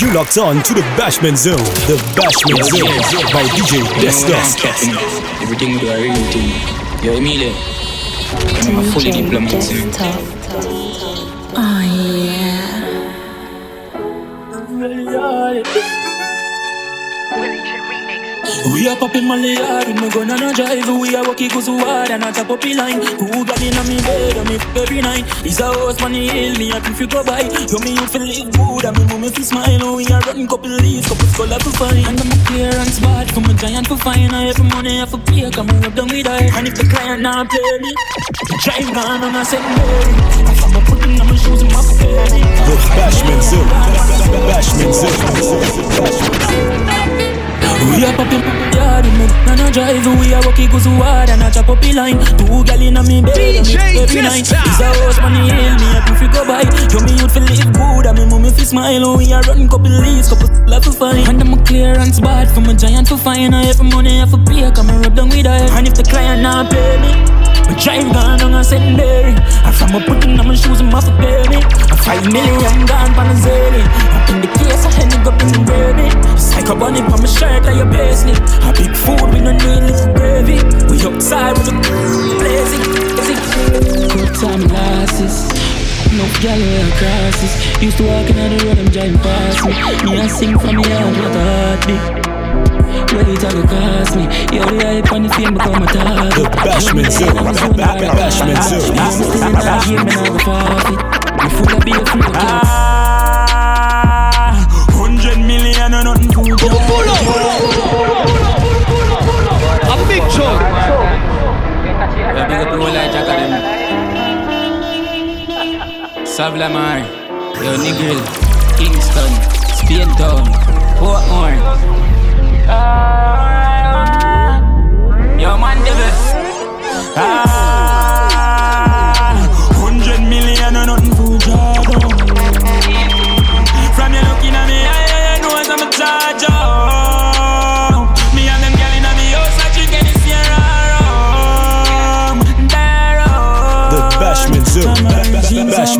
You locked on to the Bashment Zone. The Bashment Zone by DJ Desktop. Everything do a real thing. Yo, Emile. I'm a fully diplomat. Oh yeah. We are popping Molly hard, me gonna no drive We are walking cause hard and I tap up the line Who got in on me bed and me every night Is a house man hill, me happy fi go by Yo me you feel live good and me move me fi smile. We are running couple leaves, couple skull up to find And I'm a clearance bad from a giant for fine. I have money I for pay, come on up down with I And if the client not pay me Drive on and I send me If I'm a putting on my shoes in my pay The Bashment Zone. Bashment Zone. Bashment Zone. Are popping yard, and I drive. We are walking go so hard and I chop up the line. Two gal inna me bed me every night. Is a house money hill, me happy fi go by. Yo me youth fi live good and me mommy fi smile. We are running couple leaves, couple love fi fine. And I'm a clearance bad from a giant for fine. I have money I for pay, come and rub down with I. And if the client not pay me. My drive gone on a secondary I from a putting on my shoes and my for baby A five million gone on a zilly Up in the case I had to go in the baby Psycho bunny on my shirt like your basement A big food we no need little gravy We outside with the blazing Good time glasses. No gal wear crosses Used to walk in on the road, I'm driving past me. Me I sing from me heart, not a heartbeat. Well, it a go cost me. Yo, the hype and the fame become a target. The Bashment Zone. Ba- Bashment Zone. I'm still in that game and I go forfeit Me full of beer, full of gas Savlamar, yo Negril, Kingston, Spain Town, Portmore. Ah, yo man, devil. Ah,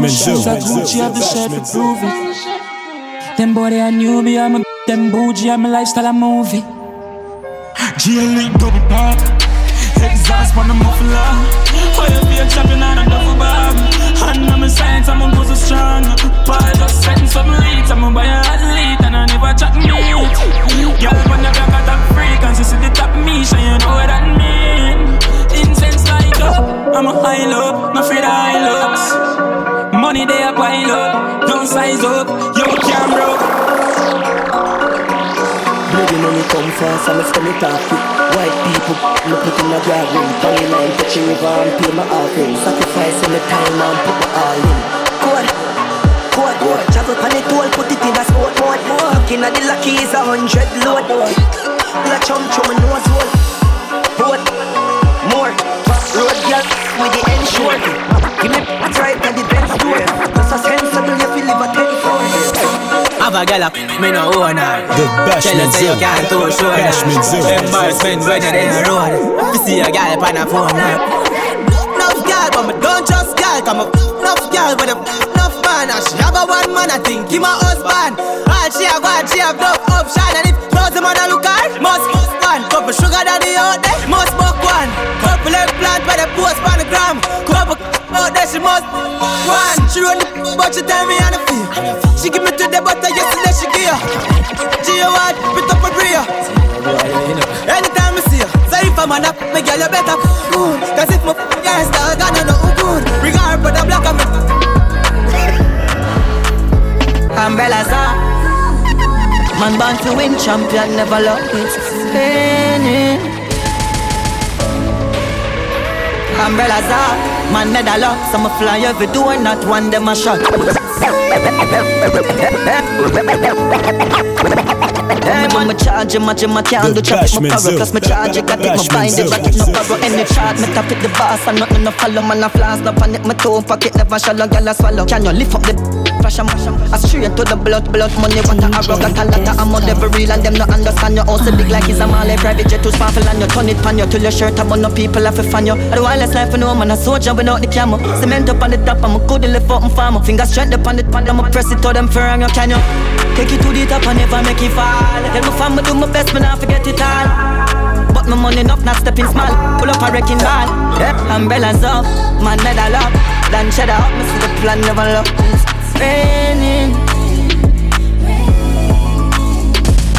ba- Bashment Zone. Gucci have the shirt prove it. Them body I knew me, I'm a them bougie, I'm a lifestyle, a movie. G-Elite double pop, exhaust on the muffler. Fire be a chopping on a double bag. And I'm a science, I'm a go so strong. Paul just setting some leads, I'm a buy a athlete, and I never chat me. Girl, when the black at top frequency, see the top me, so you know what that mean. Incense light up, I'm a high low, not afraid of high looks. Money they a pile up, don't size up, yo can't broke. Bloody money come fast I spend it off quick White people, me put in a grab ring Bang line, touch river and pay my offering Sacrifice in the time and put my all in. Code, code, code Travel pan it all, put it in a sport mode. Looking at the lucky is a hundred load La chum chum nose hole Boat, more Road girl with the end short Give me a drive at the Benz door Plus a sensible you feel live a ten floor Have a gal up, me no own her. The Tell her Bashment say you Zone. can't too sure. Bashment Zone. Embarrassment when you're in the road. You see a gal on a phone now. Gal, but me don't just gal. Come up, enough gal, but enough man. And she have a one man, I think he my husband. All she have got, she have no option. And if close the man a look her, must book one. Couple sugar daddy out there, must book one. Couple eggplant by the post on the gram. Couple out there, she must one. She run the but she tell me on the feel. She give me to the butter yesterday, she give. A what, put up a rear. Anytime I see her, so if I'm on up, me girl you better good. Cause if my girl start gonna know who good, bring her for the black and me. Umbrellas up. Man born to win, champion never lost it. Spinning. Umbrellas up. Man medal up. Some fly every door, not one them a shot. Hey, man, me charge him, match him, I can't do traffic, my power, plus me charge it, got it, my bind it, it no borrow any chart, me tap it the boss, and nothing no follow, man, I flash, no panic, my toe pocket, never shallow, girl, I swallow, can you lift up the Flash em, I straight to the blood, blood money. What a arrogant, a lot of ammo, never real, and them not understand your house. Oh, big like it's a Malay private jet, too sparkle, and you turn it pan you till your shirt up on no people have to fan you. I do wireless life for no man, a soldier without the camera. Cement up on the top, I'm a good lift up and farmer. Fingers straight up on the pan, I'ma press it to them for you can you? Take it to the top and never make it fall. Tell my family do my best, man, I forget it all. But my money enough, not stepping small. Pull up a wrecking ball. Yeah, umbrellas up, man medal up. Then cheddar up, me see the plan never look. It's raining.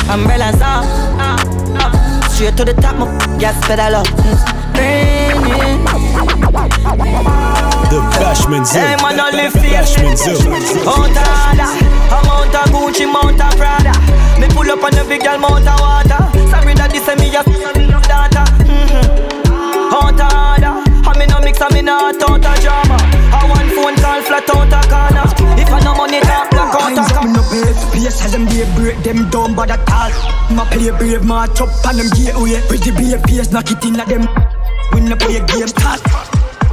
Umbrellas up, up. Straight to the top, my gas pedal up. It's raining. The Bashment Zone. Hey, man, I live here. Bashment Zone. Mount Ada, a Mount Gucci, Mount Prada. Me pull up on the big girl, Mount a water. Sorry that this is me a data. Mm-hmm. Mount Ada, I me no mix, I me no out a drama. I one phone call flat out a corner. If I no money, talk black out a Times up corner. in the bed, PS tell them they break them down by the tall. My play brave, my chop on them gateway. With the beer PS, knock it in at them. When the play game start.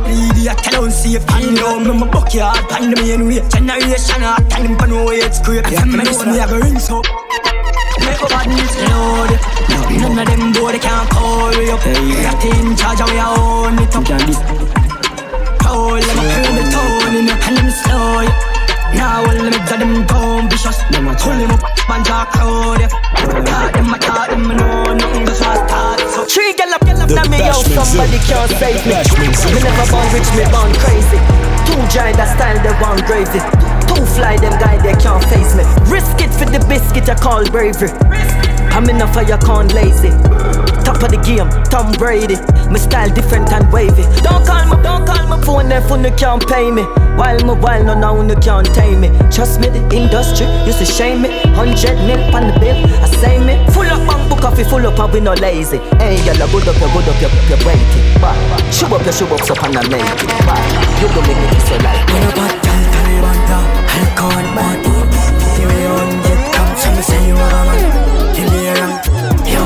Really, I tell on safe and low. Me my backyard, pan the main way. Generation, I tell them pan away, it's great. Yeah, me know me, I go ring so. Make up badness load. None of them boy, they can't call you up. Got in charge, and we own it up. Cold, let me turn the tone in and them slow. yeah. Now all the legs of them gone vicious. Pull him up, man, dark crowd. yeah. Talk them, I talk them, I know nothing just was start. So Three gal up, gal up, now me out. Somebody can't save me. Me never born rich, me born crazy. Two giant that style, they want gravy. Two fly, them guy, they can't face me. Risk it for the biscuit, I call bravery. I'm in a fire, can't lazy. Top of the game, Tom Brady. My style different and wavy. Don't call me, don't call my phone, if you can't pay me. While my while, no now you can't tame me. Trust me, the industry used to shame me. Hundred mil on the bill, I say me. Full up bank book coffee, full up and we no lazy. Hey, girl, good up, you good up, you you waiting. But show up, you show up, so and I make it. But you don't make me so like. Alcohol, body. Give me on get come So me say you have a man. Give me a ram Yo.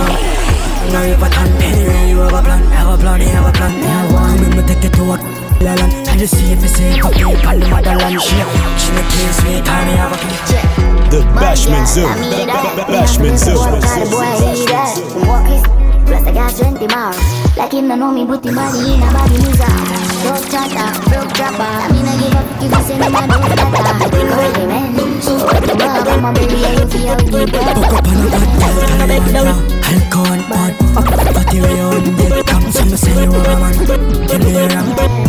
Now you put on Anyway you have a plan. Have a plan, you have a plan. Yeah, one Me me take it to a Land. And you see if you say Fuck you on the motherland. She She make kiss me Time me have a plan The Bashment Zone. Ba- ba- ba- Bashment Zone. Plus I got 20 more Like him no know me but him body in a body music Broke chatter, broke trapper I mean I give up if you say me I don't matter Curly man, she the bug on my baby and you feel we keep up Fuck up on a bad gal Tell me one time Alcohol, bad But you on get come So me say you have a man Give me a ram.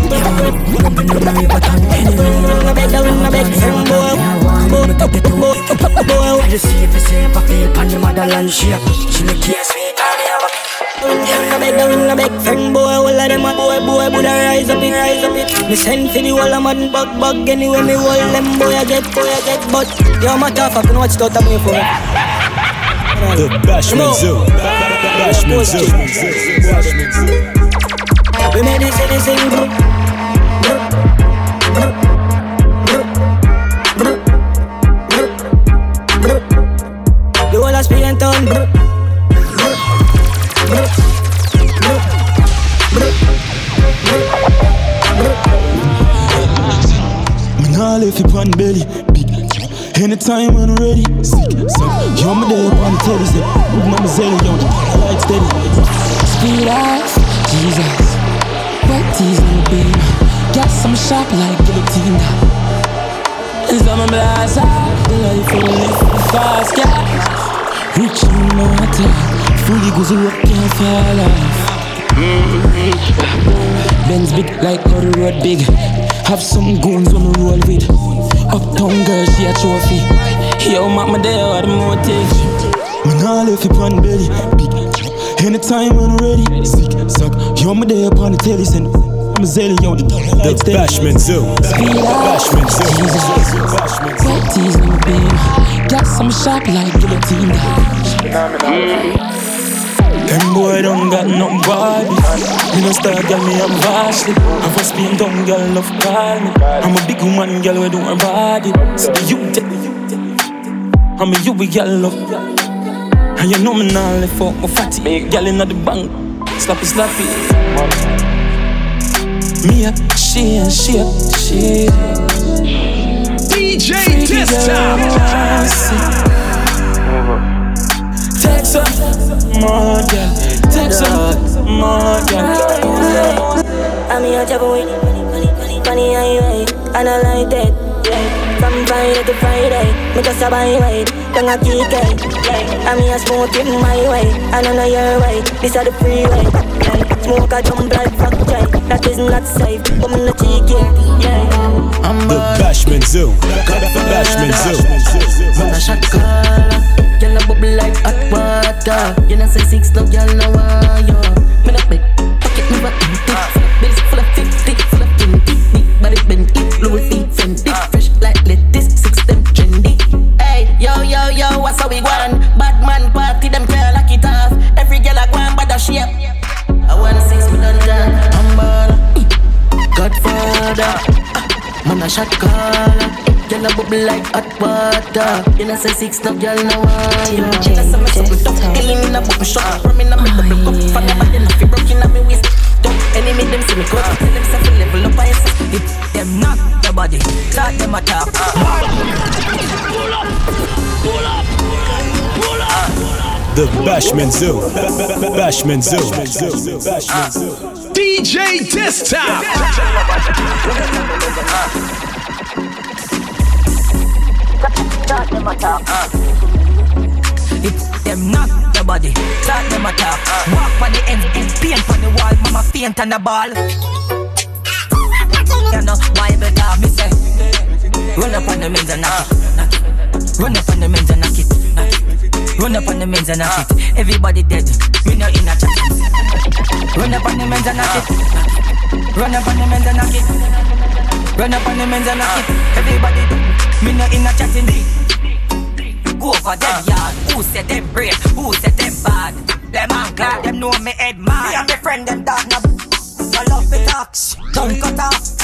Yo Bumping on the river tongue Anyway you have a plan Have a plan, you have a plan Yeah, one Me take it to a I just see if you say if I feel Pan the motherland She She make kiss me I beg down, I beg friend boy, all of them a boy, boy, Buddha rise up it, rise up it. Me send for the whole of man bug, bug, anyway me hold them boy, I get, boy, I get, but yo, I can watch out me for me. The Bashment Zone. Ba- ba- ba- Bashment Zone. Bashment Zone. We made this in this thing, bro. Left on belly, big. Anytime when I'm ready, sick, sick. You're my up on the telly, say, Good mama zelly, yo, like steady. Speed off, Jesus. Wet tees the beam. Got some sharp like guillotine. My blast off. The life will live fast, yeah. Rich and mortal. Fully goes up, can't fall off. Benz big like the road big. Have some goons on the roll with. Uptown girl, she a trophy. Yo, mama, there are the motive. Me nah left you on belly, big. Anytime when I'm ready, sick, suck. You're my day up on the telly, say, I'm a zelly, yo, The like steady. Bashment Zone. Bashment Zone. Bashment Zone. Wet tees in the beam. Got some sharp like guillotine. Them boy don't got no body. Me no star girl, me I'm vastly. I'm for Spain, down girl, love call me. I'm a big woman, girl, we do her body. So you take, I'm a you we girl love. And you know me now left for my fatty. Girl inna the bank, slappy slappy. Me up, she and she up, she. DJ Desktop. Text up, more girl. I'm here to with funny highway, and I like that. Yeah. From Friday to Friday, me just a buy way, don't a kick. Yeah. I'm here smoking my way, I know your way. This are the freeway smoke, I jump like vodka. That is not safe. I'm in the cheeky, yeah. I'm the Bashment Zone. Cut the Bashment Zone. Man, I shot Y'all bubble like hot water. You know say six love, y'all know why yo. Me no bubble like hot water. You know say six no girl no want you. She know say me suck it up. Killing in a book me shot. Rum in a me double cup. For the body no fi broke in a me waist. Don't enemy them see me cut. Tell them say level up I say. If them knock the body, talk them a talk. The Bashment Zone. Bashment Zone. Uh, Bashment Zone. DJ Desktop. Talk uh. them a talk. If them knock the body, talk them a talk. Walk on the ends, ends, paint on the wall, mama faint on the ball. You know, Bible talk, me say. Run up on the men's and knock it. Run up on the men's and knock it. Run up on the men's and knock it. Everybody dead, me no in a chat. Run up on the men's and knock it. Run up on the men's and knock it. Run up on the men's and knock it. Everybody dead, me no in a chatting. Go for them yard. Who said them brave? Who said them bad? Them man glad them know me head mad. Me and my friend them dog no. I love the talks. Don't cut off.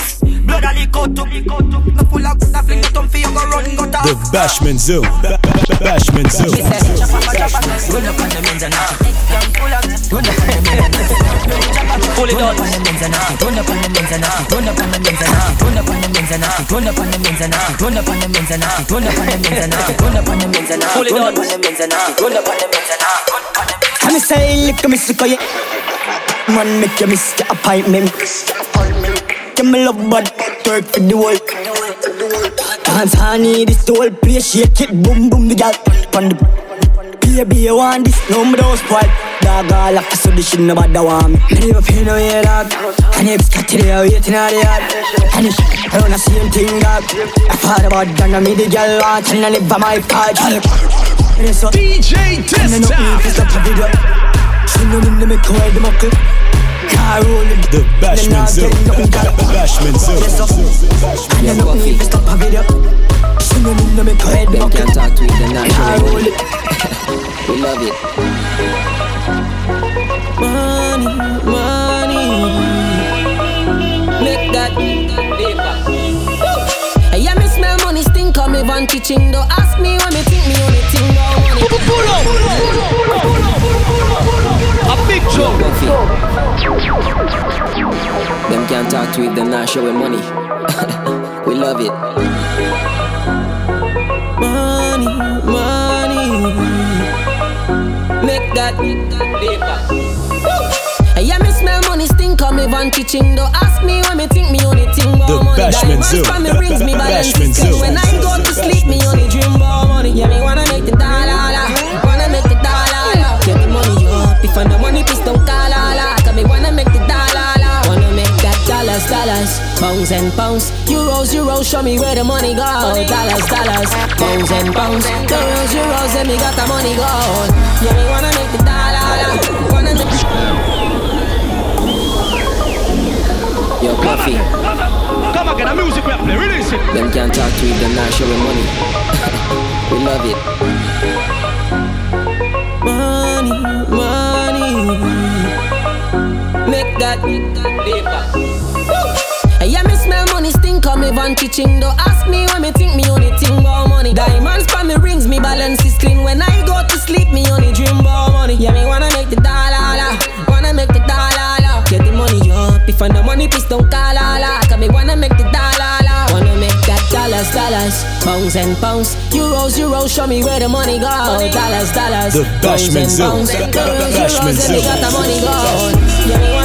Blood a lick out to No full of stuff fling it on for you go run go The. Bashment Zone. Bashment Zone. Run up on the men's and knock it. Run up on the men's and knock it pull it up. Turn up on them men's and turn up on them men's and turn up on them men's and turn up on them men's and turn up on them men's and turn up on them men's and turn up on them men's and pull it up. Turn up on them men's and I'm saying, look at me, so Man, make you miss the appointment. Give me love, but twerk for the work. Dance honey, this the whole place, shake it, boom, boom, the gal, pon the Baby, you want this? No, me don't spoil. Dog all after so this shit nobody want me. Me never feel no way, dog. And if it's today, I waiting on the yard. And it's around the same thing, dog. I thought about done, me the gal want and I never my card. DJ Desktop. She know me, me call the muckle. Car rolling. The Bashment Zone. Bashment Zone. And I Sing your name, no make head Ben can talk to it, the natural yeah, We love it Money, money Make that paper Yeah, me smell money stink on me, van teaching Don't ask me what me think Me only think about money Pull up, pull up, pull up, pull up, pull up, pull up a big joke. Them can't talk to it, them not showing money. we love it. That paper. Yeah, me smell money stink on me van teaching. Don't ask me when me think me only thing about The money. Bashman Diamonds Zoo. from me rings me balance Bashman is Zoo. clean. When I go to sleep, me only dream about money. Yeah, me wanna make the dollar, dollars, pounds and pounds, euros, euros. Show me where the money go. Dollars, dollars, pounds and pounds, euros, euros. Let me got the money go. Yeah, me wanna make the dollar, wanna make. Yo, Puffy, Come again, a music we play. Release it. them can't talk to it, them not showing money. we love it. Money, money. Make that paper. Me van teaching. Don't ask me when me think me only think about money. Diamonds from me rings, me balance is clean. When I go to sleep, me only dream about money. Yeah, me wanna make the dollar, la. wanna make the dollar. la. Get the money up. If I no money, please don't call all. Cause me wanna make the dollar, la. wanna make that dollars, dollars, pounds and pounds, euros, euros. Show me where the money go. Dollars, dollars, The pounds and pounds, euros, euros. Let me got the money go. Yeah,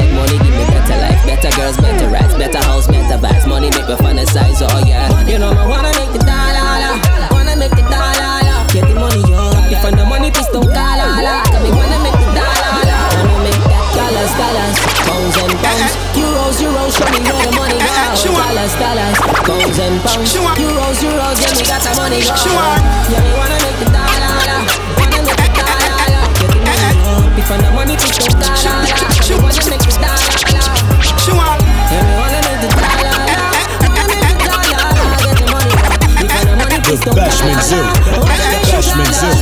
like money. Give me better life, better girls, better rights, better house, better vibes. Money make me fantasize, oh yeah. You know me wanna make the dollar, wanna make the dollar. Get the money up, if I the money, please don't call la. Cause me wanna make the dollar, I wanna make that dollars, dollars, pounds and pounds, euros, euros. Show me where the money go. Dollars, dollars, pounds and pounds, euros, euros. Yeah, me got the money go. Yeah, me wanna make the dollar, wanna make the dollar. Get the money up, if I the money, please don't call la. Cause me wanna make money, please don't call Bashment Zone.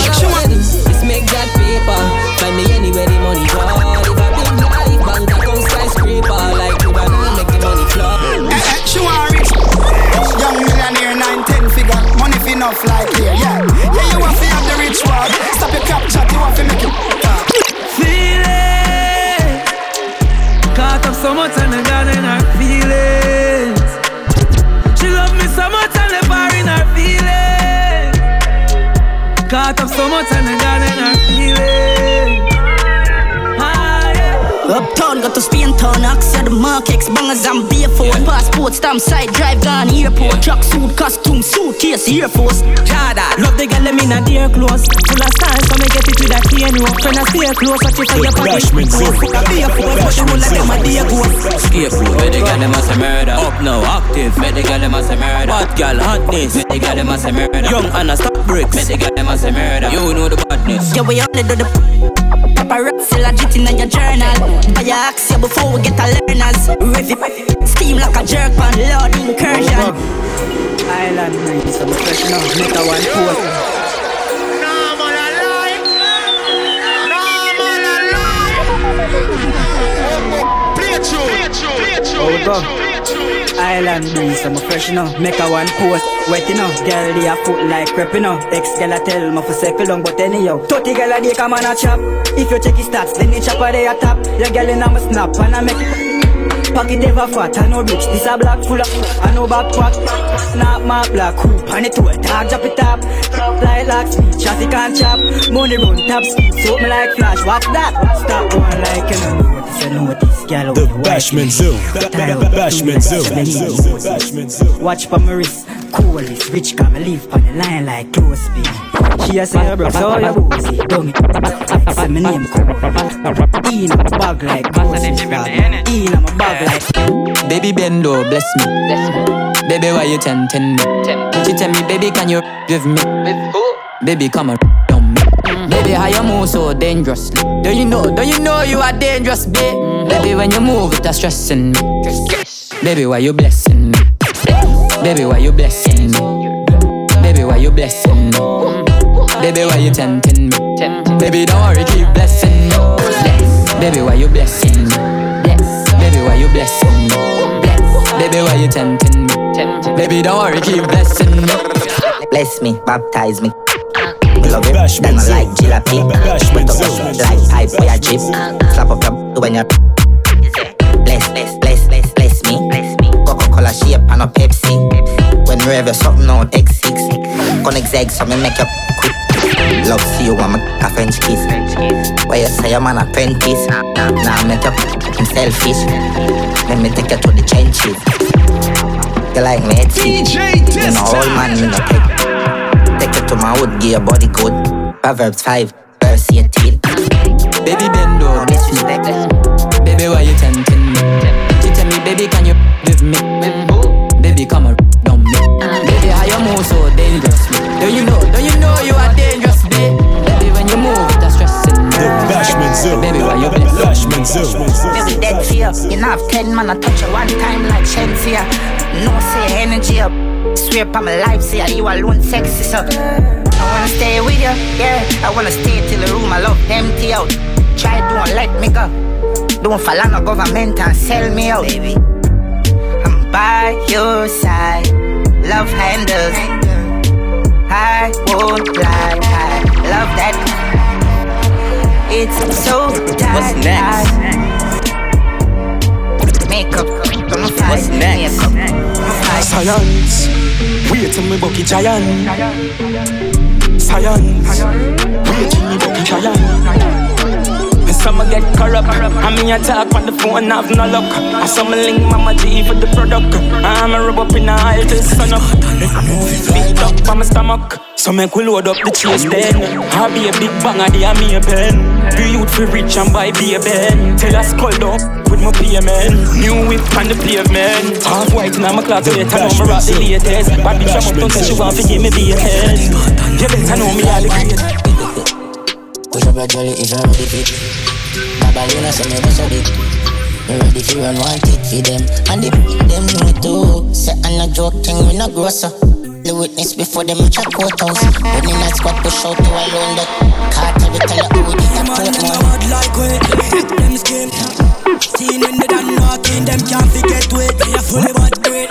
Bashment Zone. Let's make that paper. Find me anywhere the money go. If I big life, bank account skyscraper. Like you banana, make the money flow. Eh, eh, she want rich Young millionaire, nine, ten figure Money fi enough like here, yeah Yeah, you want to have the rich world Stop your cap chat, you want to make it talk. Feel it. Caught up so much and I got Caught up so much and I got in her feelings. Uptown, got to Spain town, Axia the markets, bangers and barefoot. Passport, stamp, side drive, gone airport. Truck suit, costume, suitcase, Air Force. Jada, love the girl them in a dear clothes. Full of style, so me get it with a cane rope. When I stay close, watch it for your pocket. Fuck a beer for but the whole of them a dear clothes. Scapegoat, where the girl them a say murder Up now, active, where the girl them a say murder Bad girl, hotness, where the girl them a say murder Young Anna, stop bricks, where the girl them a say murder You know the badness Yeah, we only do the paparazzi legit in your journal. Buy your axe here before we get a learners. Rev it, steam like a jerk pan, Lord incursion. Island night, so professional. Make a one post. Hold up. Island breeze, I'm a fresh you know. Make a one post, wet you know. Girl, they a foot like crep you know. Ex girl a tell me for circle long, but anyhow. 30 girl a day come on a chop. If you check his stats, then the chopper they a top. Your girl in a snap and I make it. Pocket ever fat, I know rich. This a black full of, I know backpack. Snap my black hoop, and it to a dog drop it up. Fly like speed, traffic can't chop. Money run top speed, so me like flash. What's that? Stop going like you know notice, you notice, girl. The Bashment Zone. Ba- ba- ba- Bashment Zone. Bashment Zone. Watch pa my wrist, coolest, rich come leave on the line like clothespin. She has a say, bro, so you woozy, don't it? Say my name cool. In my bag like Moses, In my bag like Baby Bendo, bless me. Baby, why you tempting me? She tell me, baby, can you with me? Baby, come on, on me. Baby, how you move so dangerously? Don't you know? Don't you know you are dangerous, babe? Baby, when you move, it's stressing me. Baby, why you blessing me? Baby, why you blessing me? Baby, why you blessing me? Baby, why you tempting me? Baby, don't worry, keep blessing me. Baby, why you blessing me? Baby, why you blessing me? Baby, why you tempting me? Baby, don't worry, keep blessing me. Bless me, baptize me. Love it, Bashman then I like jalopy. Bashman Wet up Zoo. the like pipe for your drip. Slap up your when you bless, bless, bless, bless, bless me. Coca-Cola shape and a Pepsi. When we have something on X6, gonna exeg so me make you quick. Love see you want me a French kiss. Why you say I'm an apprentice? Now make you f***ing selfish. Let me take you to the trenches. You like me, it's DJ You know, old man, me no take. Take you to my wood, give your body good. Proverbs 5, verse 18. Baby, bend over, bless me. Baby, why you tempting me? She tell me, baby, can you with me? Baby, come on, down me. Baby, how you move so dangerous? Don't you know? Don't you know you are dangerous, babe? Baby, when you move, it's stressing me. The Bashment Zone. Baby, why you Ba- ba- blessing Bashment Zone. Baby dead fear. You know I've ten man I touch you one time like Shensia. No say energy up. Swear upon my life, say I you alone sexy so. I wanna stay with you, yeah. I wanna stay till the room I love empty out. Try don't let me go. Don't follow no government and sell me out. Baby. I'm by your side. Love handles. I won't lie. I love that. It's so tight. What's next? Makeup. What's next? Science, wait till me bucky giant. Science, wait till me bucky giant. Some get corrupt. I mean, I talk on the phone, I have no luck. I some link Mama G for the product. I'm a rub up in the aisle till sun up. Beat up on my stomach. So make we load up the chase then. I be a big banger, they are me a pen. Be youth for rich and buy be a ben. Tell us call up with my payment. New whip on the pavement. Half white now my wait, I know me rock the latest. Bad bitch I'm up, don't say she want to give me be a head. You better know me all the great. Push up your jolly if you're ready Babalina say me bust a. Me ready to run one tit for them. And the them know too. Say I'm a joke thing, we not grocer. The witness before them check courthouse. When in that squad push out to alone that cartel we tell you who did that port man. like we them skin. Seen when they done knocking, them can't forget we. They are fully bad great.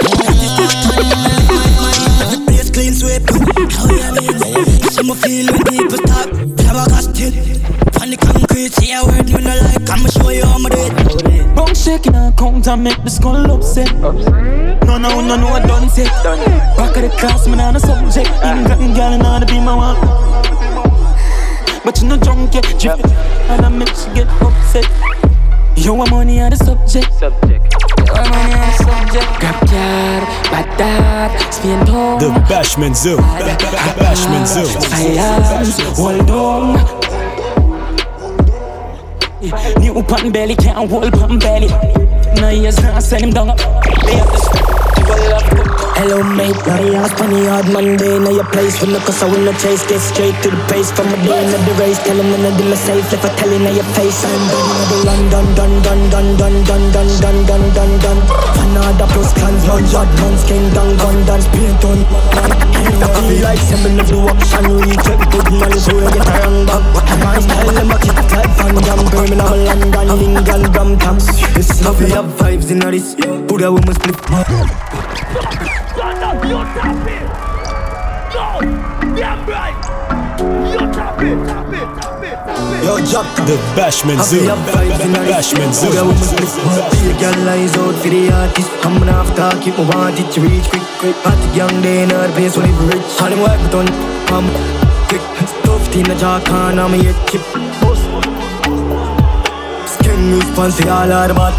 Place clean sweep. How you mean? Some feel when people stop. Never got still. On the concrete, see a word me no like. I'ma show you how I do it. Bone shaking and count and make the skull upset. No, no, no, no, I done set. Back of the class, man, on a subject. England girl, and I be my one. But you no drunk yet, drift and I make she get upset. You want money on the subject. Subject. You want money on the subject. Grab car, bad dad, spin. The Bashment Zone. Bashment Zone. Silence, hold on. New pan belly can't hold pan belly. No years now send him down. They have the Hello mate, now you ask funny hard Monday Now your place when the cause I win the chase Get straight to the pace from a day in the race Tell them none of them are safe If I tell you now your face I'm done in the London Dun dun dun dun dun dun dun dun dun dun Fanada plus clans Run shot guns King down gun dance Paint on I feel like seven of the action Reach it good man So you get a wrong back My style them a kick like Van Damme Birmingham, London, England, Brampton This love we have vibes in this Put a woman split Stand up, you tap it. No, damn right. You tap it, tap it, tap it, tap it. Yo, drop The Bashment Zone. Bashment Zone. Be a girl eyes out for the artist I'm gonna have to keep my want it to reach quick quick Hot young day in the place when it rich All them work but on I'm quick Stuffed in the jaw can I'm a head chip Skin response to all of the bad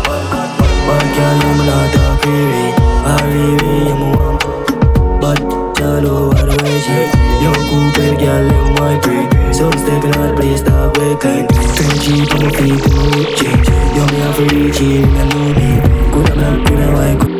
Bad girl I'm not talking I'm a one But Chalo Arveshi Yoku per gyal in my brain So step in our place that way clean Friendship on feet to change Yo me a free cheer and Good name Kuna black, kuna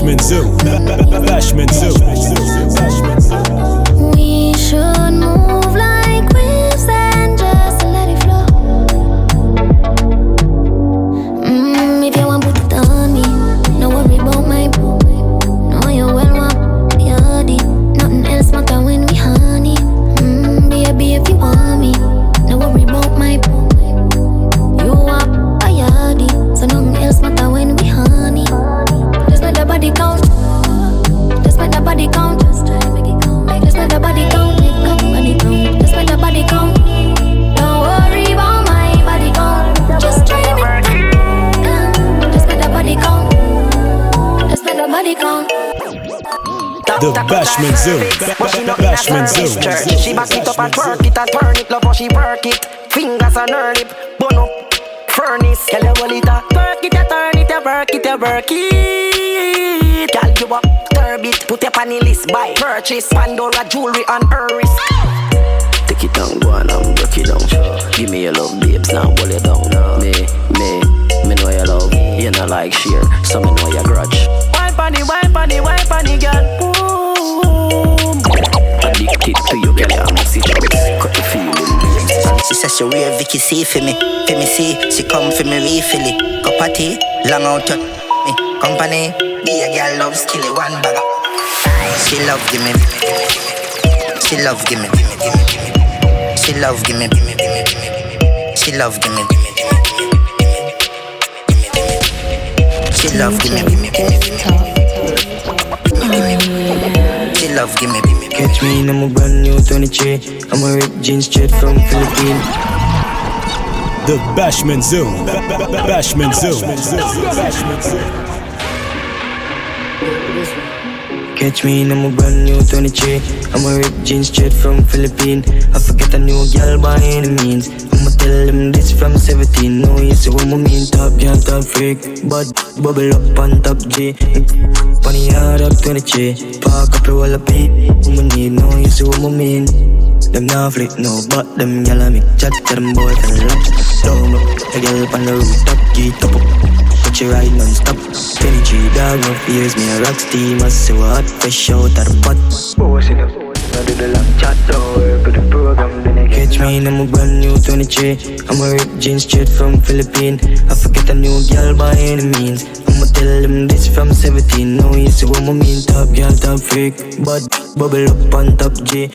Bashment Zone. Bashment Zone. The Bashment Zone. Bashment Zone. She back it up and twerk it and turn it, love how she work it. Fingers on her lip, bun up, furnace. Girl, you hold it up, work it, you turn it, you work it, you work it. Girl, you up, turb it, put your on the list, buy, purchase, Pandora jewelry on her wrist. Take it down, go on and break it down. Give me your love, babes, now hold it down. Me, me, me know your love. You know like share, so me know your grudge. Wine panny, wine panny, wine panny, girl. Boom. Addicted to you, girl. I must see drugs. Cut the feeling. She says she wear Vicky C for me, for me see. She come for me refill it. Cup of tea, long out your me company. Be a girl love skill it one bag. She love give me, she love give me, she love give me, she love give me, she love give me, she love give me. Catch me in a brand new 23. I'm a rip jeans straight from Philippines. The Bashment Zone. Bashment Zone. Bashment Zone. Catch me in a brand new 23. I'm a rip jeans straight from Philippines. I forget a new girl by any means. Tell them this from 17. No, you see what I mean. Top girl, top freak. But bubble up on top G. Funny hard up 23. Park up wall of beat. I'ma need no, you see what I mean. Them not flick no, but them gyal make chat to them boy and lock down up. The up on the roof, rooftop, G top up. Put you ride non-stop 23 dog, no fears Me a rock steam, I say what Fresh out of the pot Bossing up Catch me in a brand new 23 I'm a rip jeans straight from Philippines I forget a new girl by any means. I'ma tell them this from 17 No, you see what I mean? Top girl, top freak But bubble up on top G.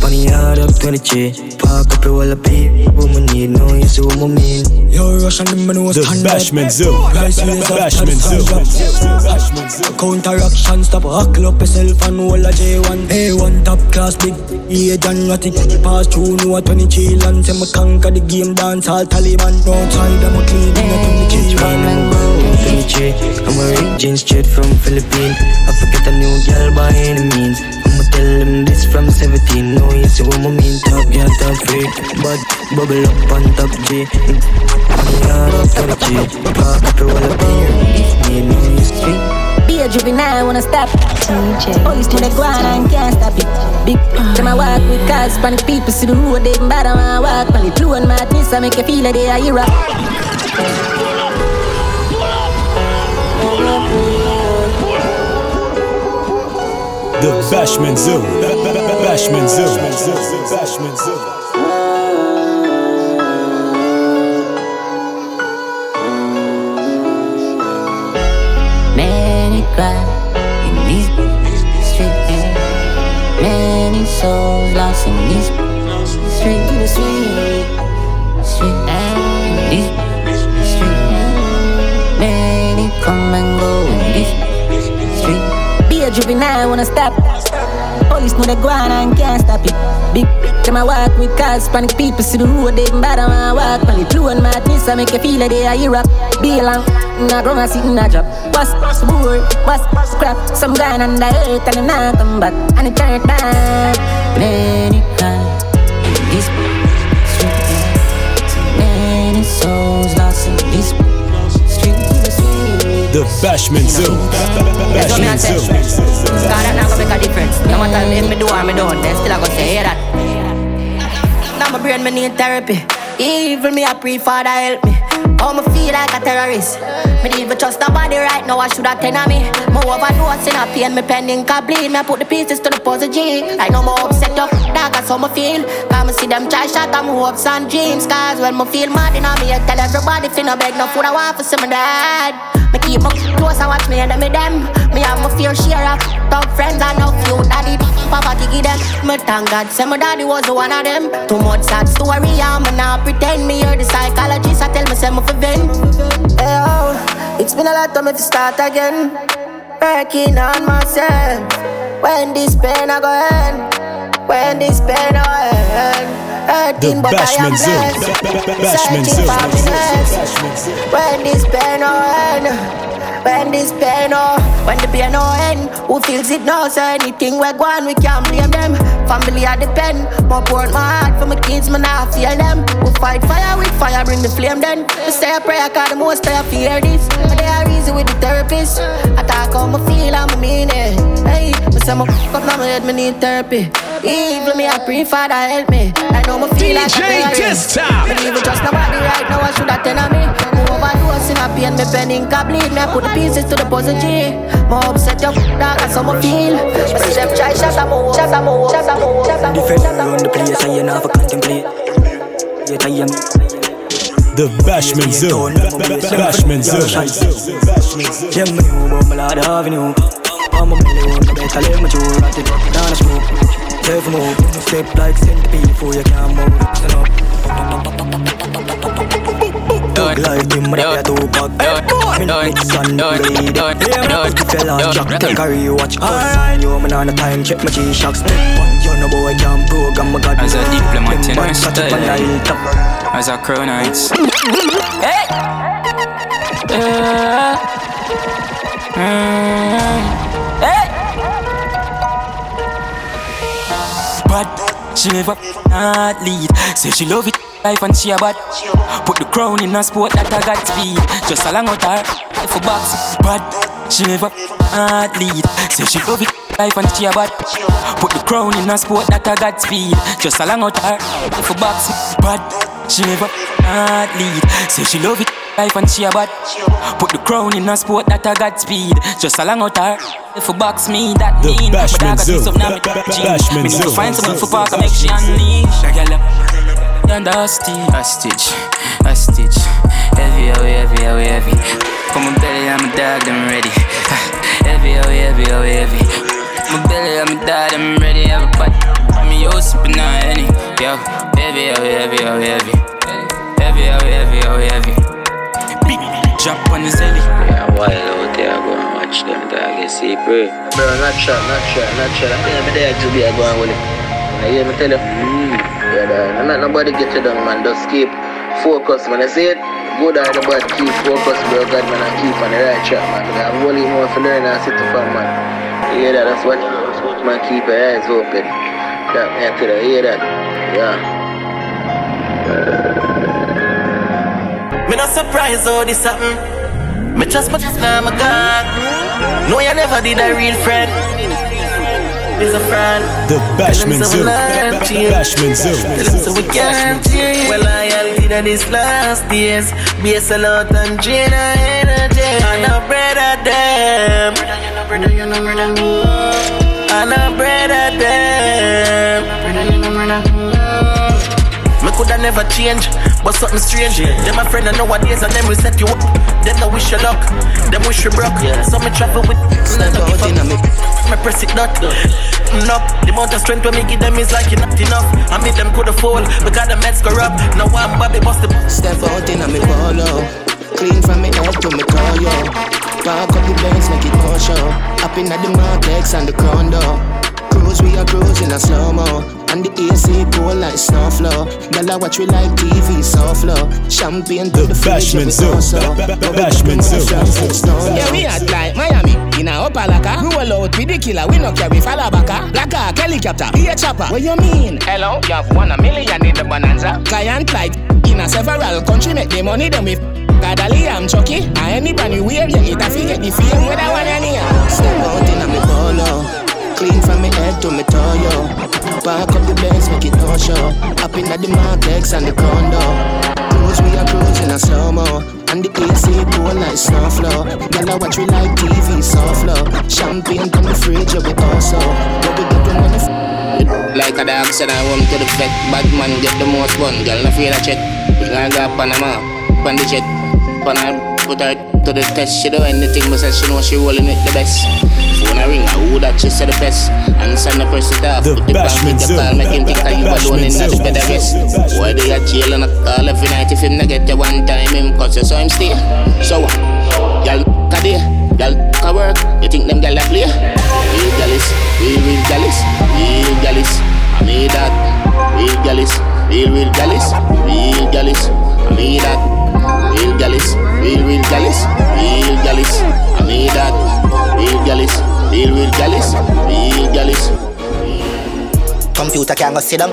Funny hard up 23 Park up your wall of pay Woman need no, you see what I mean. Yo, Russian, them know The stand Bashment Zone. Rise ways up, Bashment Zone. Bashment Zone. Counteraction, stop, huckle up yourself and hold a J1 A1 top class, big age and nothing. Pass through, no 23 land Say me conquer the game, dance all Taliban. No time, I'm a clean, nothing the key man 23 I'm a rip jeans straight from Philippines. I forget a new girl by any means. I'ma tell them this from 17 No, you see what I mean? Top girl, top freak. But bubble up on top G. Money hard up 23 Park up your wall of beer If me no you speak Be a juvenile, wanna stop. Police to the ground and can't stop it. Big them I walk with cars, panic people see the road, they bother when I walk. Panic blue and madness, I make you feel like they are hero. The Bashment Zone. Bashment Zone. The Bashment Zone. Many cry in these streets. Many souls lost in these streets. Street, Be a juvenile, wanna stop. Police know the ground and can't stop it. Big them I walk with cars, panic people see the road, they bother I walk. Panic blue and madness, I make you feel like they are hero. Be long, nah grown, sit in a job. What's boy, what's crap? Some guy on the earth and they not come back, and it turn back. Many cry in The Bashment Zone. That's what me Bashman I say. Zoo. Cause that not gonna make a difference. No matter if me do or me don't, they still a gonna say hear that. Now my brain me need therapy. Even me I pray Father help me. Oh me feel like a terrorist. Me don't even trust nobody right now. I should have ten of me. Me overdose in a pain. Me pen ink bleed. Me I put the pieces to the puzzle G. I know me upset up. How me feel. Cause me see them try shot at my hopes and dreams. Cause when me feel mad in me, I tell everybody finna beg no food I want for my dad. Me keep my close and watch me and me them. Me have my fair share of top friends and no few daddy. Poverty give them. Me thank God, say my daddy was the one of them. Too much sad story, me not pretend. Me hear the psychologist, I tell me say me for vent. Hey, oh, it's been a lot of me to start again. Working on myself. When this pain I go end. When this pain I go end. Hurting, The but I am blessed. Searching for happiness. When this pain I go end. when this pain oh, when the pain no end, who feels it now? So anything we go on, we can't blame them. Family I depend, more pour my heart for my kids, man I feel them. We fight fire with fire, bring the flame then. We say a prayer, cause the most I fear this. But they are easy with the therapist. I talk how me feel, I'm mean it. Hey, but some fuck up now my head, me need therapy. Even me, I pray Father help me. I know me feel like DJ a Testa. But even trust nobody right now, I should have tell me. Me overdose in a pain, me pen ink a bleed. Me I put the pieces to the puzzle G. More upset your dog, and some feel. But see them try shut them out, shut them out, shut them out, shut them out. Defend around the place and you never contemplate. Yet I am The Bashment Zone. Bashment Zone. Yeah, me know about my lord avenue. I'm a million, I better let my chew rat it down the smoke. Safe move, step like centipede before you can move. Stand up. Dog like him, but I do back. Me no mix and bleed. Yeah, me put the fella jack, take a rewatch. Alright, you man on the time, check my G-Shock step one. You know boy can't program, my God. As a diplomat in my bad catch up style. on the hilltop. As a crown heights. Hey! Uh, mm, Bad, she never not lead. Say she love it, life and she a bad. Put the crown in a sport that I got speed. Just along out her, life a box. Bad, she never not lead. Say she love it, life and she a bad. Put the crown in a sport that I got speed. Just along out her, life a box. Bad, she never not lead. Say she love it. Life and she a bad Put the crown in a sport that I got speed Just along out her If you box me that The mean But I got this up now me Ba- ba- jean. Bashman Me need to find someone for park and make she unleash A girl and dusty Hostage, hostage Heavy, heavy, heavy, heavy, heavy Come my belly, I'm a dog, I'm ready Heavy, heavy, heavy, heavy, heavy My belly, I'm a dog, I'm ready Everybody, me yo sipping on any Yo, heavy, heavy, heavy, heavy, heavy Heavy, heavy, heavy, heavy, drop on the zelly Yeah, while out there, go and watch them dog, you see, bro. Bro, not sure, not sure, not sure. I think I'm there to be a go and with it. You hear me tell you? Mm. Yeah, dog. Not nobody get you done, man. Just keep focus, man. I see it? Good or the bad, keep focus, bro. God, man, and keep on the right track, man. I have only more to learn and sit from, man. You hear that? That's what, that's what man, keep your eyes open. That, man, tell you, hear that? Yeah. Me not surprised how this happen. Me trust my now my God. No, you never did a real friend. Is a friend. The Bashment Zone. him so we learn to you. Bashment Zone. Tell so we can't change. Well, loyalty to these last days. Be a and drain our energy. And a brother them. And a brother them. Me coulda never change, but something strange. Yeah. them my friend i and nowadays and them will set you up. Them no wish you luck, them wish you broke. So me travel with Step out in a me. me press it not. No, the amount of strength when me give them is like not enough. I made them coulda fall because the meds corrupt. Now I'm Bobby bust the Step out in a me polo. Clean from me head to me toe, yo. Park up the Benz, make it go show. Up in the Martex and the crown door. Cruise, we are cruising a slow mo. And the AC cool like snow flow. Girl, I watch we like TV, so flow. Champagne to the fridge, Bashment Zone. Bashment Zone. Yeah, we at like Miami in a Opalaka. Roll out with the killer, we no carry falabaka. Black Hawk helicopter, be a chopper. What you mean? Hello, you have one a million in the bonanza. Client like in a several country, make the money them with. Gadali, I'm Chucky. And anybody wear you, it a figure the fame with that one any. Step out in a me polo. Clean from me head to me toe, yo. Park up the Benz, make it no show. Up in the Martex and the condo. Cruise, we are cruising a slow mo. And the AC cool like snow flow. Girl, I watch we like TV, so flow. Champagne from the fridge, we also. What we do when the Like a dog said I want to the vet Bad man get the most fun Girl no fear a check We gonna go Panama Pan the jet Pan her Put her to the test She do anything but says she know she rolling it the best that she said the best And send the press it The Put the back with the Zoo. Make him think that you alone in that better rest Why they a jail and a call every night If him not get you one time him cause you saw him stay So what? Girl a day Girl a work You think them girl a play? Real gallus Real real gallus Real gallus I made that Real gallus Real real gallus Real gallus I made that Real gallus real real gallus, real gallus. I need that, real gallus, real real gallus, real gallus. Computer can't go sit down.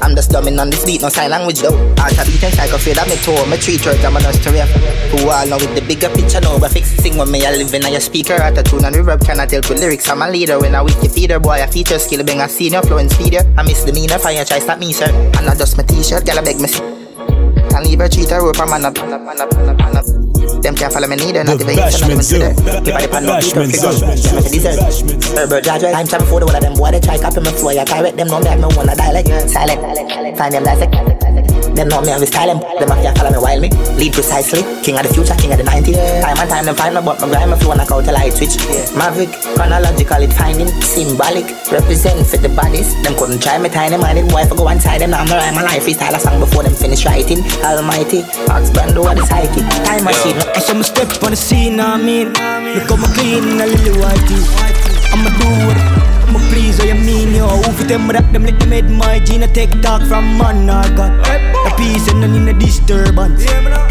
I'm just dumbing on this beat, no sign language though. Art beat and psycho feel that me tour, me three church, I'm a nurse to rap. Who all know with the bigger picture, no graphics. Sing when me, I live in a your speaker, at a tune and reverb, cannot help with lyrics. I'm a leader when I Wikipedia, boy, a feature skill, being a senior, and speeder. I miss the meaner, fire, try stop me, sir. And not just my t-shirt, gal, I beg me. Can leave her cheater, rope, I'm up, on up, on up, on up, on up. Them can't follow me neither, not even East, not even Twitter. Everybody pan no Peter, figure, them make deserve. Herbert Judge, time time before the one of them boy, they try copy me flow, I direct them, know me have me one a dialect. Silent, find them dissect. Them know me have a style, them, them have to follow me while me. Lead precisely, king of the future, king of the 90s. Time and time, them find me, but my grind, my flow, knock out till I switch. Maverick, chronological, it finding, symbolic, represent for the bodies. Them couldn't try me tiny minded, boy, if I go inside them, now I'm rhyme my life, freestyle a song before them finish writing. Almighty, Ox Brando, the psychic, time machine. I saw me step on the scene, I mean. Look how me clean, a little whitey. I'ma do what I'ma please, what you mean, yo. Who fit them that them let them head my gene, I take talk from man, I got the peace and none in the disturbance.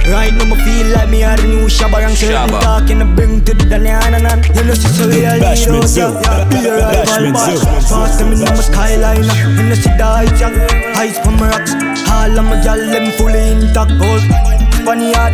Right now, me feel like me are the new Shabba and certain talk and I bring to the Daliana. You know, she's a real hero, yeah, yeah. Be a rival, boss. Fast them in my skyline, and I see the heights, yeah. Heights from rocks. All of my gal, them fully intact, gold. Funny heart.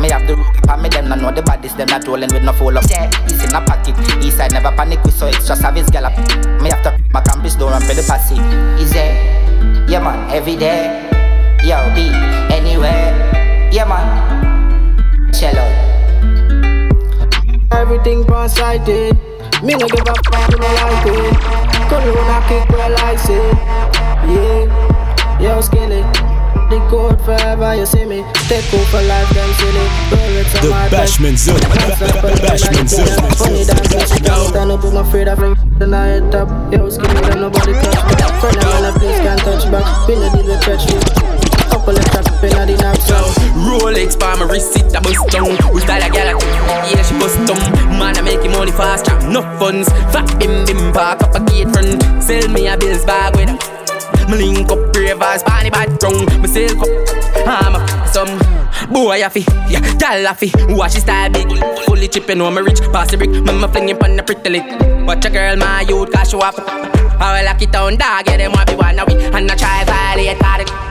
Me have the rook upon me, them not know the bodies, them not rolling with no full up. Yeah, it's in a pocket. East side never panic with so extra service gallop. Me have to my campus door and pay the passy. Easy, yeah man. Every day. Yo, be anywhere. Yeah, man. Chill out. Everything one-sided. Me no give a fuck, me like it. Couldn't run a kick well I say. Yeah, yo, skilly. The code forever, you see me. Take over life, them silly. Roll with some The Bashment Zone. Bashment Zone. Funny dance, can't stand up, I'm afraid of him. Then I hit up, yo, skinny, then nobody touch back. Friend of mine, a place can't touch back. A deal with church me. Couple of trap in the. Rolex for my wrist, it a bust down. We style a gal, yeah she bust down. Man I make him money fast, chop no funds. Fat bim bim park up a gate front. Sell me a bills bag with. Me link up ravers, panny bad tongue. Me sell cup, I'm a some boy a fi, yeah, gal fi. Watch his style big, fully chipping on me rich. Pass the brick, me me fling him on the pretty lick. Watch a girl my youth, cause she off. I will lock it down, dog, yeah them want be one of we, and I try violate, cause it.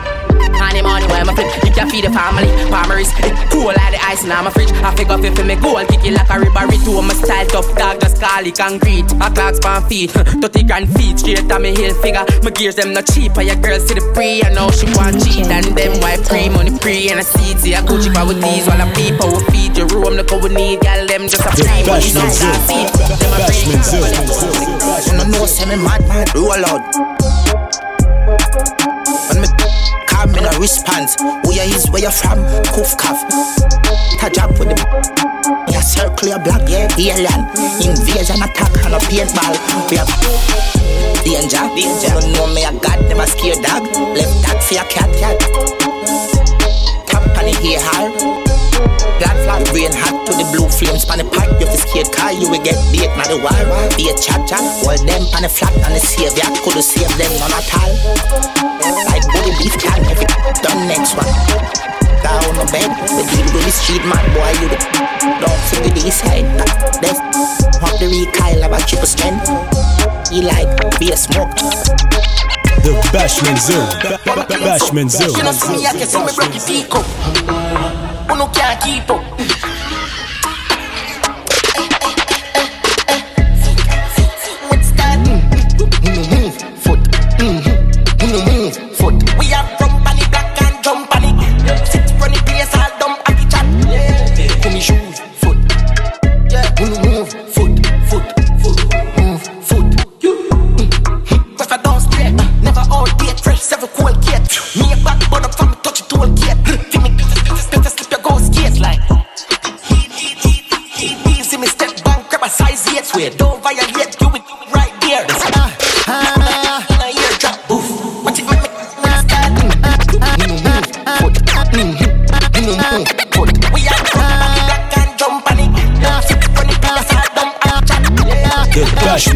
Honey money when my flip, you can feed the family. Palmeries, it cool like the ice in my fridge. I figure fit for me goal, kick it like a ribbery to my style tough dog, just call it concrete. A clocks pan feet, 30 grand feet, straight on me hill figure. My gears them not cheap, and your girl see the free. I know she want cheat, and them white free money free and a seed. See I go cheap with these while I people will feed your room. Look what we need, gal them just a free money, no gas seat. Them a free. You know, say me mad, mad, roll out. When me in response, who you is, where you from, coof cuff. Touch up with the yeah, circle your black, yeah, alien. Invasion attack and a paintball. We have danger, danger. You know me, I got them a scared dog. Left that for your cat, cat. Tap on the hair. Black flag rain hot to the blue flames pan the pipe. You fi scared car, you will get beat na the wall. Be a chat chat. All them pan the flat and the savior could save them none at all. Like body beef can if it done next one. Down on the bed, we deal with the street man boy. You the don't see the east side. That's pop the recoil of a triple strength. He like be a smoke. The Bashment Zone. Ba- ba- Bashment Zone. You know, see me, I can see me break it deep up. Who no can't keep up.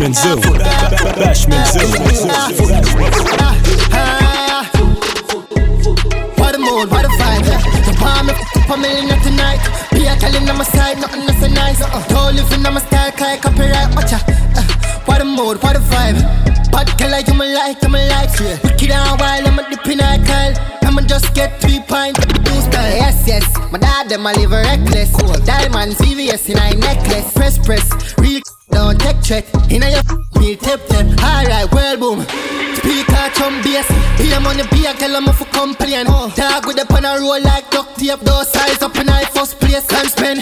Bashment Zone. Bashman. What a mood, what a vibe. The palm me f a million tonight. Be a calling on my side, nothing that's so nice. Uh-uh. Don't live in my style, cause copyright, watcha. Uh, what a mood, what a vibe. Bad color, you my like, you my like, yeah. Wicked and wild, I'm a dip in a Kyle. I'ma just get three pints, new style. Yes, yes, my dad, them a live reckless. Cool. Diamonds, VVS in a necklace. Press, press, take check. In a your me tip tip. Alright, well boom. Speaker chum bass. Be a money, be a girl, I'm for complain. Oh. Dog with the pan a roll like duct tape. Those size up in I first place and spend.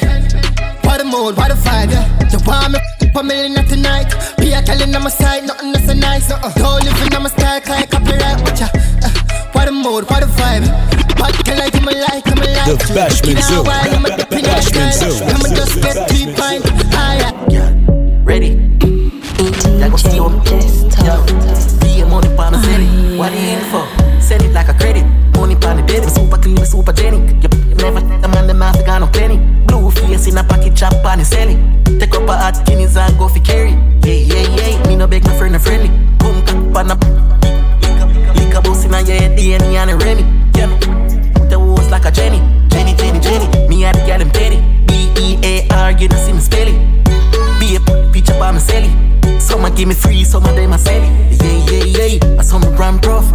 What a mood, what a vibe, yeah. You want me f- a million tonight. Be a girl in my side, nothing that's so nice. Uh-uh. Don't live in my style, cause I copyright, watcha. Uh, what a mood, what a vibe. What girl like you, my like, I'm like. The Bashment Zone. I'm a dip in that Bashment Zone. girl. I'ma just get three pints. Yeah, go see. Yeah. Be a money pan and sell it. What you in for? Sell it like a credit. Money pan the bed. Super clean, super genic. You never the man the master got no plenty. Blue face in a pocket chop pan and sell it. Take up a hot guineas and go for carry. Some give me free, some of them I sell. Yeah, yeah, yeah. I saw me ram prof.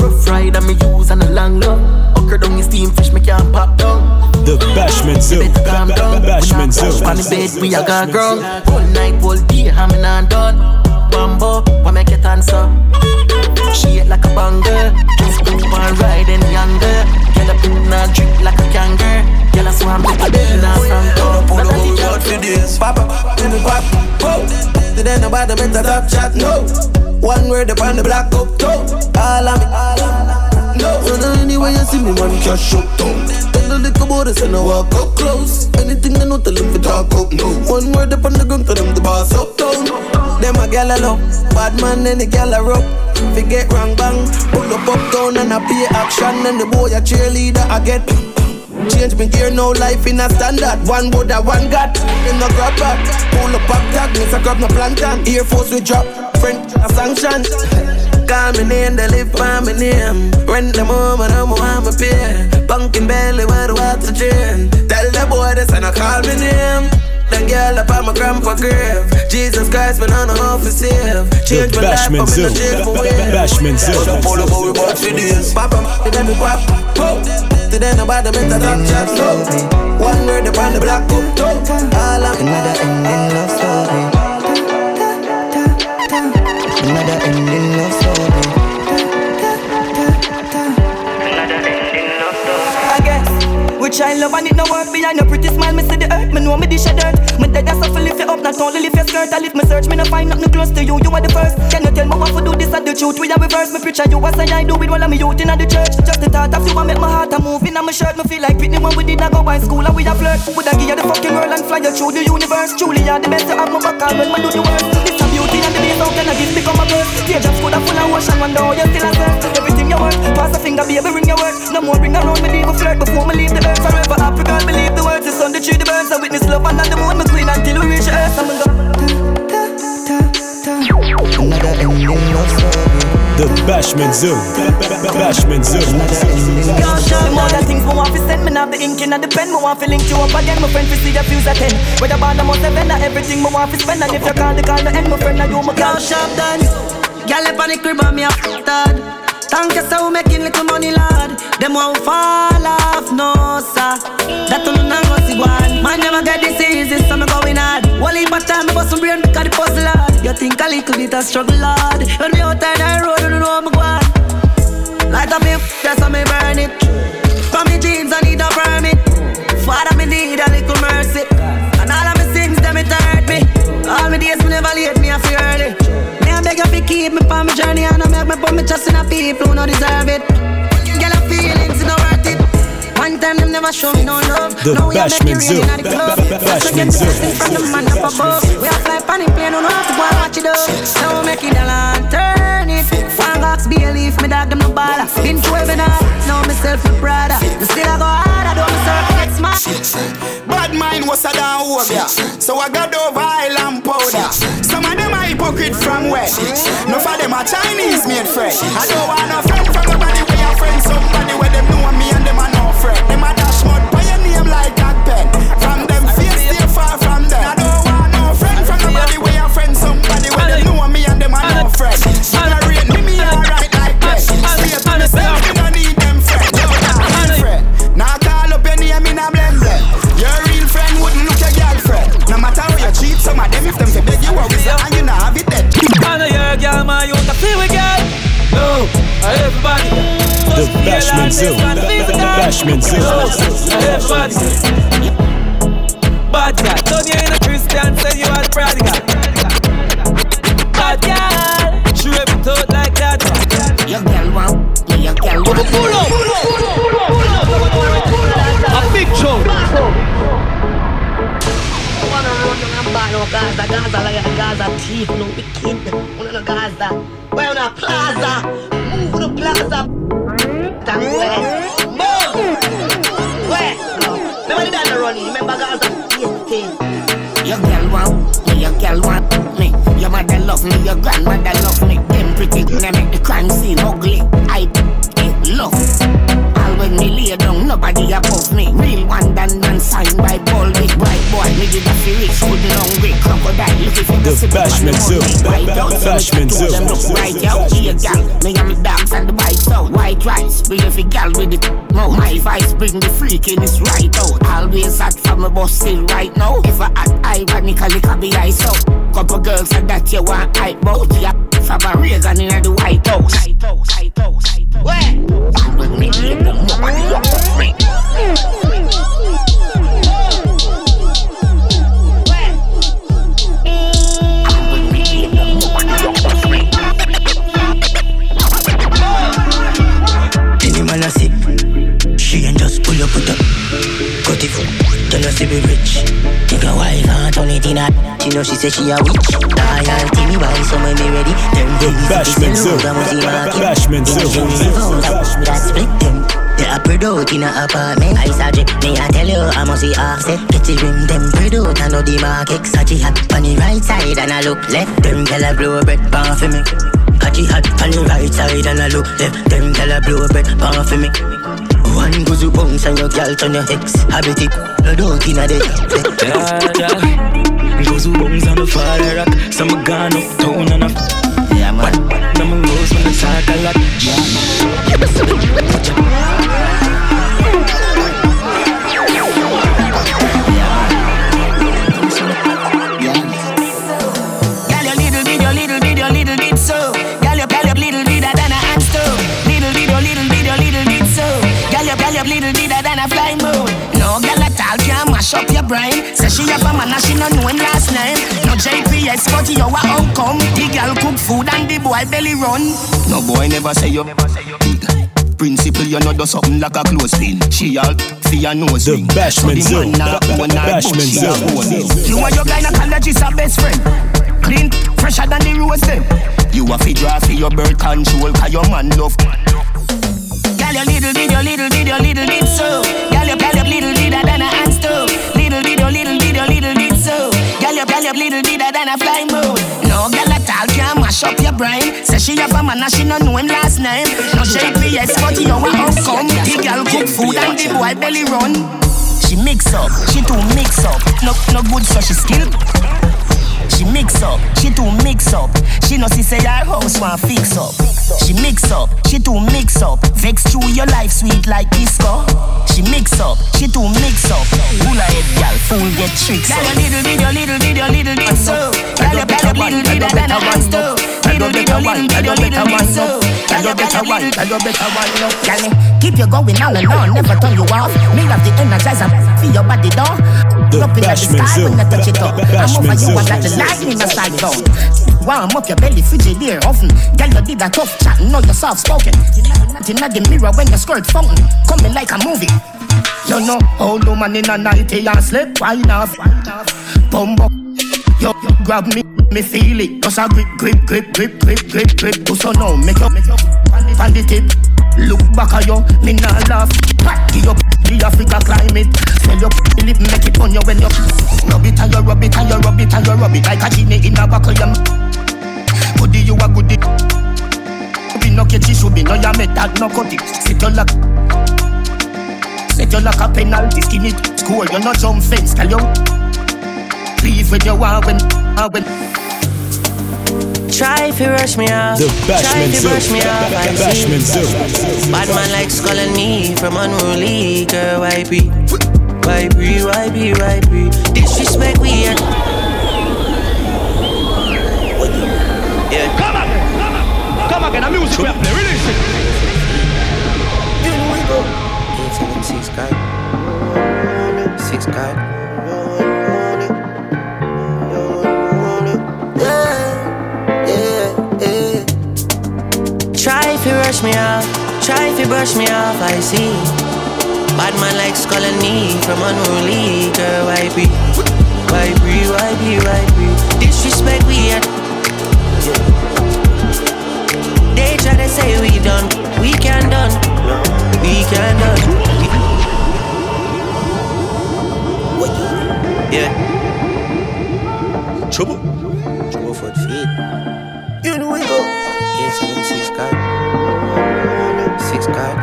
Rough ride and me use and a long love. Ocker down your steam fish, me can't pop down. The Bashment Zone. Down. Bashment Zone. On the bed, we a got ground. Whole night, whole day, I'm in and done. Bambo, what make it answer? She hit like a banger. Just go and ride and younger. Get up in a drip like a kangaroo. Girl, I swam with the bed and I sang up. Pull up out for this. Pop up, in the pop. Whoa. Today nobody better top chat, no. One word upon the black up, toe. All of me. No, no, anyway you see me, man, cash up down. Tell the little boy, say no walk up close. Anything they know, tell them to talk up, no. One word upon the ground, tell them to boss up down. Them a gal a love, bad man, any gal a rock. Forget wrong bang, pull up up down and I pay action, and the boy a cheerleader, I get. Change me gear, no life in a standard. One wood, a one got. In the grab back. Pull up back tag, miss a grab no plantain. Air Force we drop. Friend, a sanction. Call me name, they live by my name. Rent the moment, I'm on my pay. Bunking belly, water drain. Tell the boy this and I call me name. The girl up on my grandpa grave. Jesus Christ, man, I know how to save. Change The my life, Bashman I'm in Zoo. the jail for wear. Bashment Zone. Pull up, pull up, pull up, for this. Pop 'em, then we pop. Pop. Today nobody better talk chat, no. One word upon the black cup, toe. All of me. Another ending love story. Another ending love story. I guess. Which I love and it no work behind your pretty smile. Me see the earth, me know me dish a dirt. Me dead as suffer lift you not only lift your skirt. I lift me search, me no find nothing close to you. You are the first. Can you tell me what to do this and the truth? We are reverse. Me picture you as I do with all of me youth in the church. Just the thought of you and make my heart a move in my shirt. Me feel like Whitney when we did not go by school and we a flirt. I give you the fucking world and fly you through the universe? Truly, you're the best. You have my back all when me do the worst. It's a beauty and the bass out and this become a curse. Yeah, just full of full of ocean. One day you still a surf. Everything you worth. Pass a finger, baby, ring your word. No more bring around me, leave a flirt before me leave the earth. Forever girl, believe the words. The sun, the tree, birds. I witness love and the moon, my queen until we reach the earth. I'm gonna go. Another ending love story. The Bashment Zone. Bashment Zone. The more the things me want to send, me have the ink in and the pen. Me want to link you up again, my friend. To see your views at ten. Whether band or must have been, everything me want to spend. And if you call the call, the end, my friend, I do my Girl, call. sharp done. Girl, up on the crib and me a f***ed. Thank you so making little money, lad. Them won't fall off, no, sir. That don't go see one. Man, never get this easy, so me going hard. One heap of time, me bust some brain because the puzzle hard. You think a little bit of struggle, lad. When me out there, the road, you don't know me go on. Light up me, that's how me burn it. For me jeans, I need a permit. Father, me need a little mercy. And all of me sins, them it hurt me. All me days, me never late, me a feel early. Eh. Beg you fi keep me on my journey and I make me put me trust in a people who no deserve it. Girl, your feelings, it no worth it. One time them never show me no love. The now we a make Bashman rain in the club. Ba- ba- First we Bashman get Zoo. blessings from the man up above. We a fly pan plane, don't have to go and watch it up. Now we make it a lantern it. Fanga Max Bailey, if me dog them no baller. Been to heaven, now myself the brother. Me still I go hard, I do me circle smart. Bad mind was a down over So I got over island powder. Some of them are hypocrite from where? No for them are Chinese made friend. I don't want no friend from nobody where your friend somebody where them know me and them are no friend. Them a dash mud by your name like that pen. From them face stay far from them. I don't want no friend from nobody where your friend somebody where them know me and them are no friend. Know you're a girl, man, you want feel with girl. No, everybody. The Bashment Zone. The Bashment Zone. Everybody. Bad guy, don't you ain't a Christian, say you are the prodigal. Bad girl, she rip it out like that. Your girl wow, yeah, your girl wow. Pull up, Gaza, Gaza like a Gaza thief, no wicked. Wanna no Gaza, where on a plaza, move the plaza. Thank where, move. Where? No, did that running. Remember Gaza, yes. Your girl want, yeah, your girl want me. Your mother love me, your grandmother love me. Them pretty, they make the crime scene ugly. I love. All when me lay down, nobody above me. Bright Boy. Me did a feel rich, good hungry crocodile. Looking for The the Bashment Zone. Bashment Zone. Them look right out, here gal. Me and me dogs and the bikes out. White rice, bring every gal with the mouth. My vice bring the freakiness right out. Always hot from a bus still right now. If I act ironically, can be ice out. Couple girls said that you want hype bout. Yeah, from a Reagan in the White House. White House, White House, White House. Where? She be rich. Take a wife and turn it in a. She know she say she a witch. Loyalty me buy some when me ready. Them The things Bashman is Zoo. the road, I'm market. Bashment Zone. That split them. They are spread out in a apartment. I suggest me I tell you I must see offset. The rim them spread out and know the market. Sachi hat on the right side and I look left. Them tell a blow bread pan for me. Catchy hat on the right side and I look left. Them tell a blow bread pan for me. One goes you bounce and your girl turn your ex. Habit it, no don't in a day. Yeah, yeah. Goes who bones on the fire rock. Some gone uptown and a Yeah, man. Them a rose when I talk a lot. Girl, mash up your brain. Say she have a man and she no know him last name. No JPS, but you a outcome. The girl cook food and the boy belly run. No boy never say you big. Principle, you know, do something like a close pin. She all for your nose The ring. Bashman so Zoo. the man not Ba- ba- own her, but Bashman she Zoo. a own it. You and your gynecologist are best friend. Clean, fresher than the rose them. You a fi draw for your birth control, cause your man love. Girl, you little bit, you little bit, you little bit so. Girl, you girl, you little bit than a hand stove. Little bit, you little you little bit so. Girl, you girl, you little bit than a flying moon. No girl at all can mash up your brain. Say she have a man and she no know him last name. No JPS, but you a outcome. The girl cook food and the boy belly run. She mix up, she too mix up. No, no good, so she skill. She mix up, she too mix up. She know she say her house want fix up. She mix up, she too mix up. Vex through your life sweet like disco. She mix up, she too mix up. Pull a head, gal, fool get tricks up. Girl, you little bit, you little bit, you little bit so. Girl, you better little bit than a hand stove. Little bit, you little bit, you little bit so. Girl, you better one, girl, you better one. Girl, me keep you going on and on, never turn you off. Me have the energizer, feel your body down. The Up in the sky when I touch it up. I'm over you and like the lightning in a slide down. Warm up your belly, frigidaire often. Girl, you did a tough chat, know you're soft spoken. At the mirror when your skirt fountain. Coming like a movie. You know, old woman in a nighty and slip, wine off. Bumbo. Yo, yo, grab me, me feel it. Just a grip, grip, grip, grip, grip, grip, grip. Do so now, make up, make up, pan the tip. Look back at you, me nah laugh. Give up the Africa climate. Smell your lip, make it on you when you rub it and you rub it and you rub it and you rub it like a genie in a back of your. Goodie, you a goodie. Be no catchy, should be no ya make that no cut it. Sit your luck. Set you like a penalty, skin it. Score, you not jump fence, tell you. Leave with your want when, when. Try if you rush me off. The Try Bashman if you brush me off. I Bashman see. Bad man likes calling me from unruly. Girl, why be? Why be? Why be? Why be? Disrespect we at. Come. The music we play. Release it. Six guy. Try if you rush me off, try if you brush me off, I see. Bad man likes calling me from unruly, girl, why be? Why be, why be, why be? Disrespect we at. They try to say we done, we can done, we can done. Yeah. Trouble. Trouble for the feet. You know we go. Eight seven six card. Six card.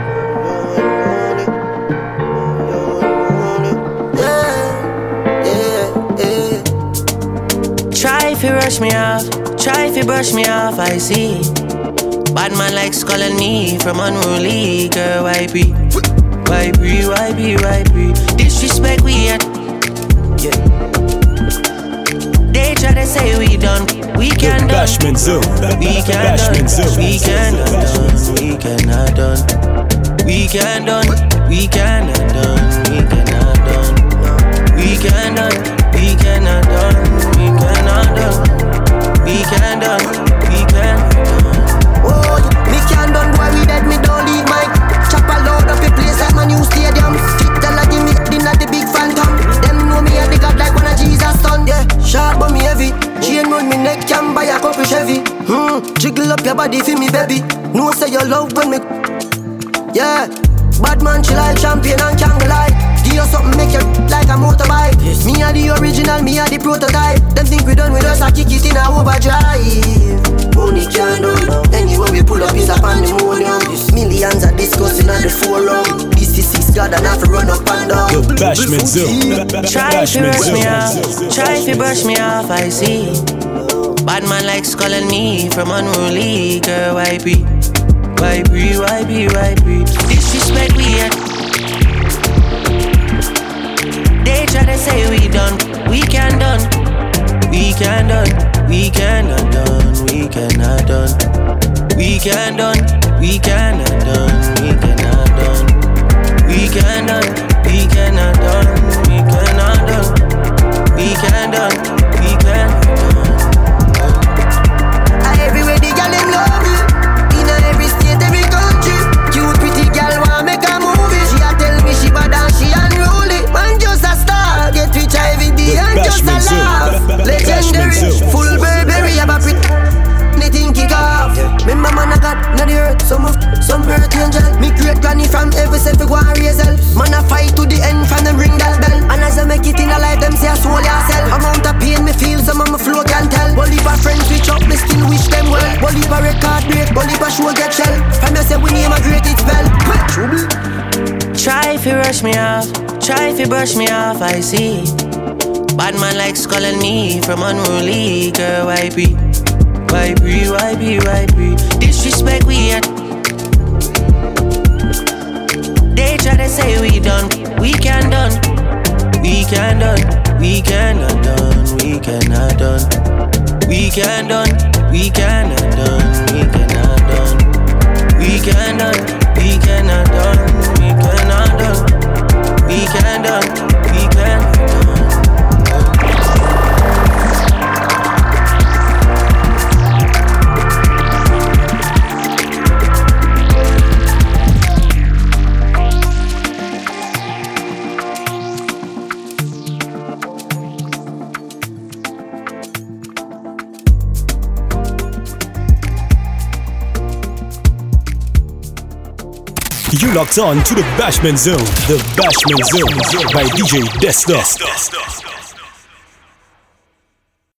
Try if you rush me off, try if you brush me off, I see. Bad man likes calling me from unruly, girl, why be? Why be, why be, why be? Disrespect we at. Yeah. They try to say we done, we can done. Bashment Zone. We can done, we can done, we cannot done. We can done, we cannot done, we cannot done. We can done, we cannot done, we cannot done. We can done, my new stadium Fit tell a give me dinner the big phantom. Them know me a the god like one of Jesus son. Yeah, sharp but me heavy. Chain round me neck can buy a couple Chevy. Hmm, jiggle up your body for me baby. No say you love when me Yeah, bad man chill like champion and can't lie Give you something make you like a motorbike. Yes. Me a the original, me a the prototype. Them think we done with us, I kick it in a overdrive Money can't done Anywhere we pull up is a pandemonium Millions are discussing on the forum This is six God and to run up and down The Bashment Zone. Try if you Bashman me off, try if you brush me off, I see. Bad man likes calling me from unruly, girl, why be? Why be, why be, why be? Disrespect we at. They try to say we done, we can done. We can done, we cannot done, we cannot done. We can done, we cannot done, we cannot done. We can done, we cannot done, we cannot done. We can done, if you brush me off, I see. Bad man likes calling me from unruly, girl, why be? Why be, why be, why be? Disrespect we at. They try to say we done, we can done. We can done, we cannot done, we cannot done. We can done, we cannot done, we cannot done. We can done, we cannot done, we cannot. We can done, we cannot You locked on to the Bashment Zone. The Bashment Zone by DJ Desto.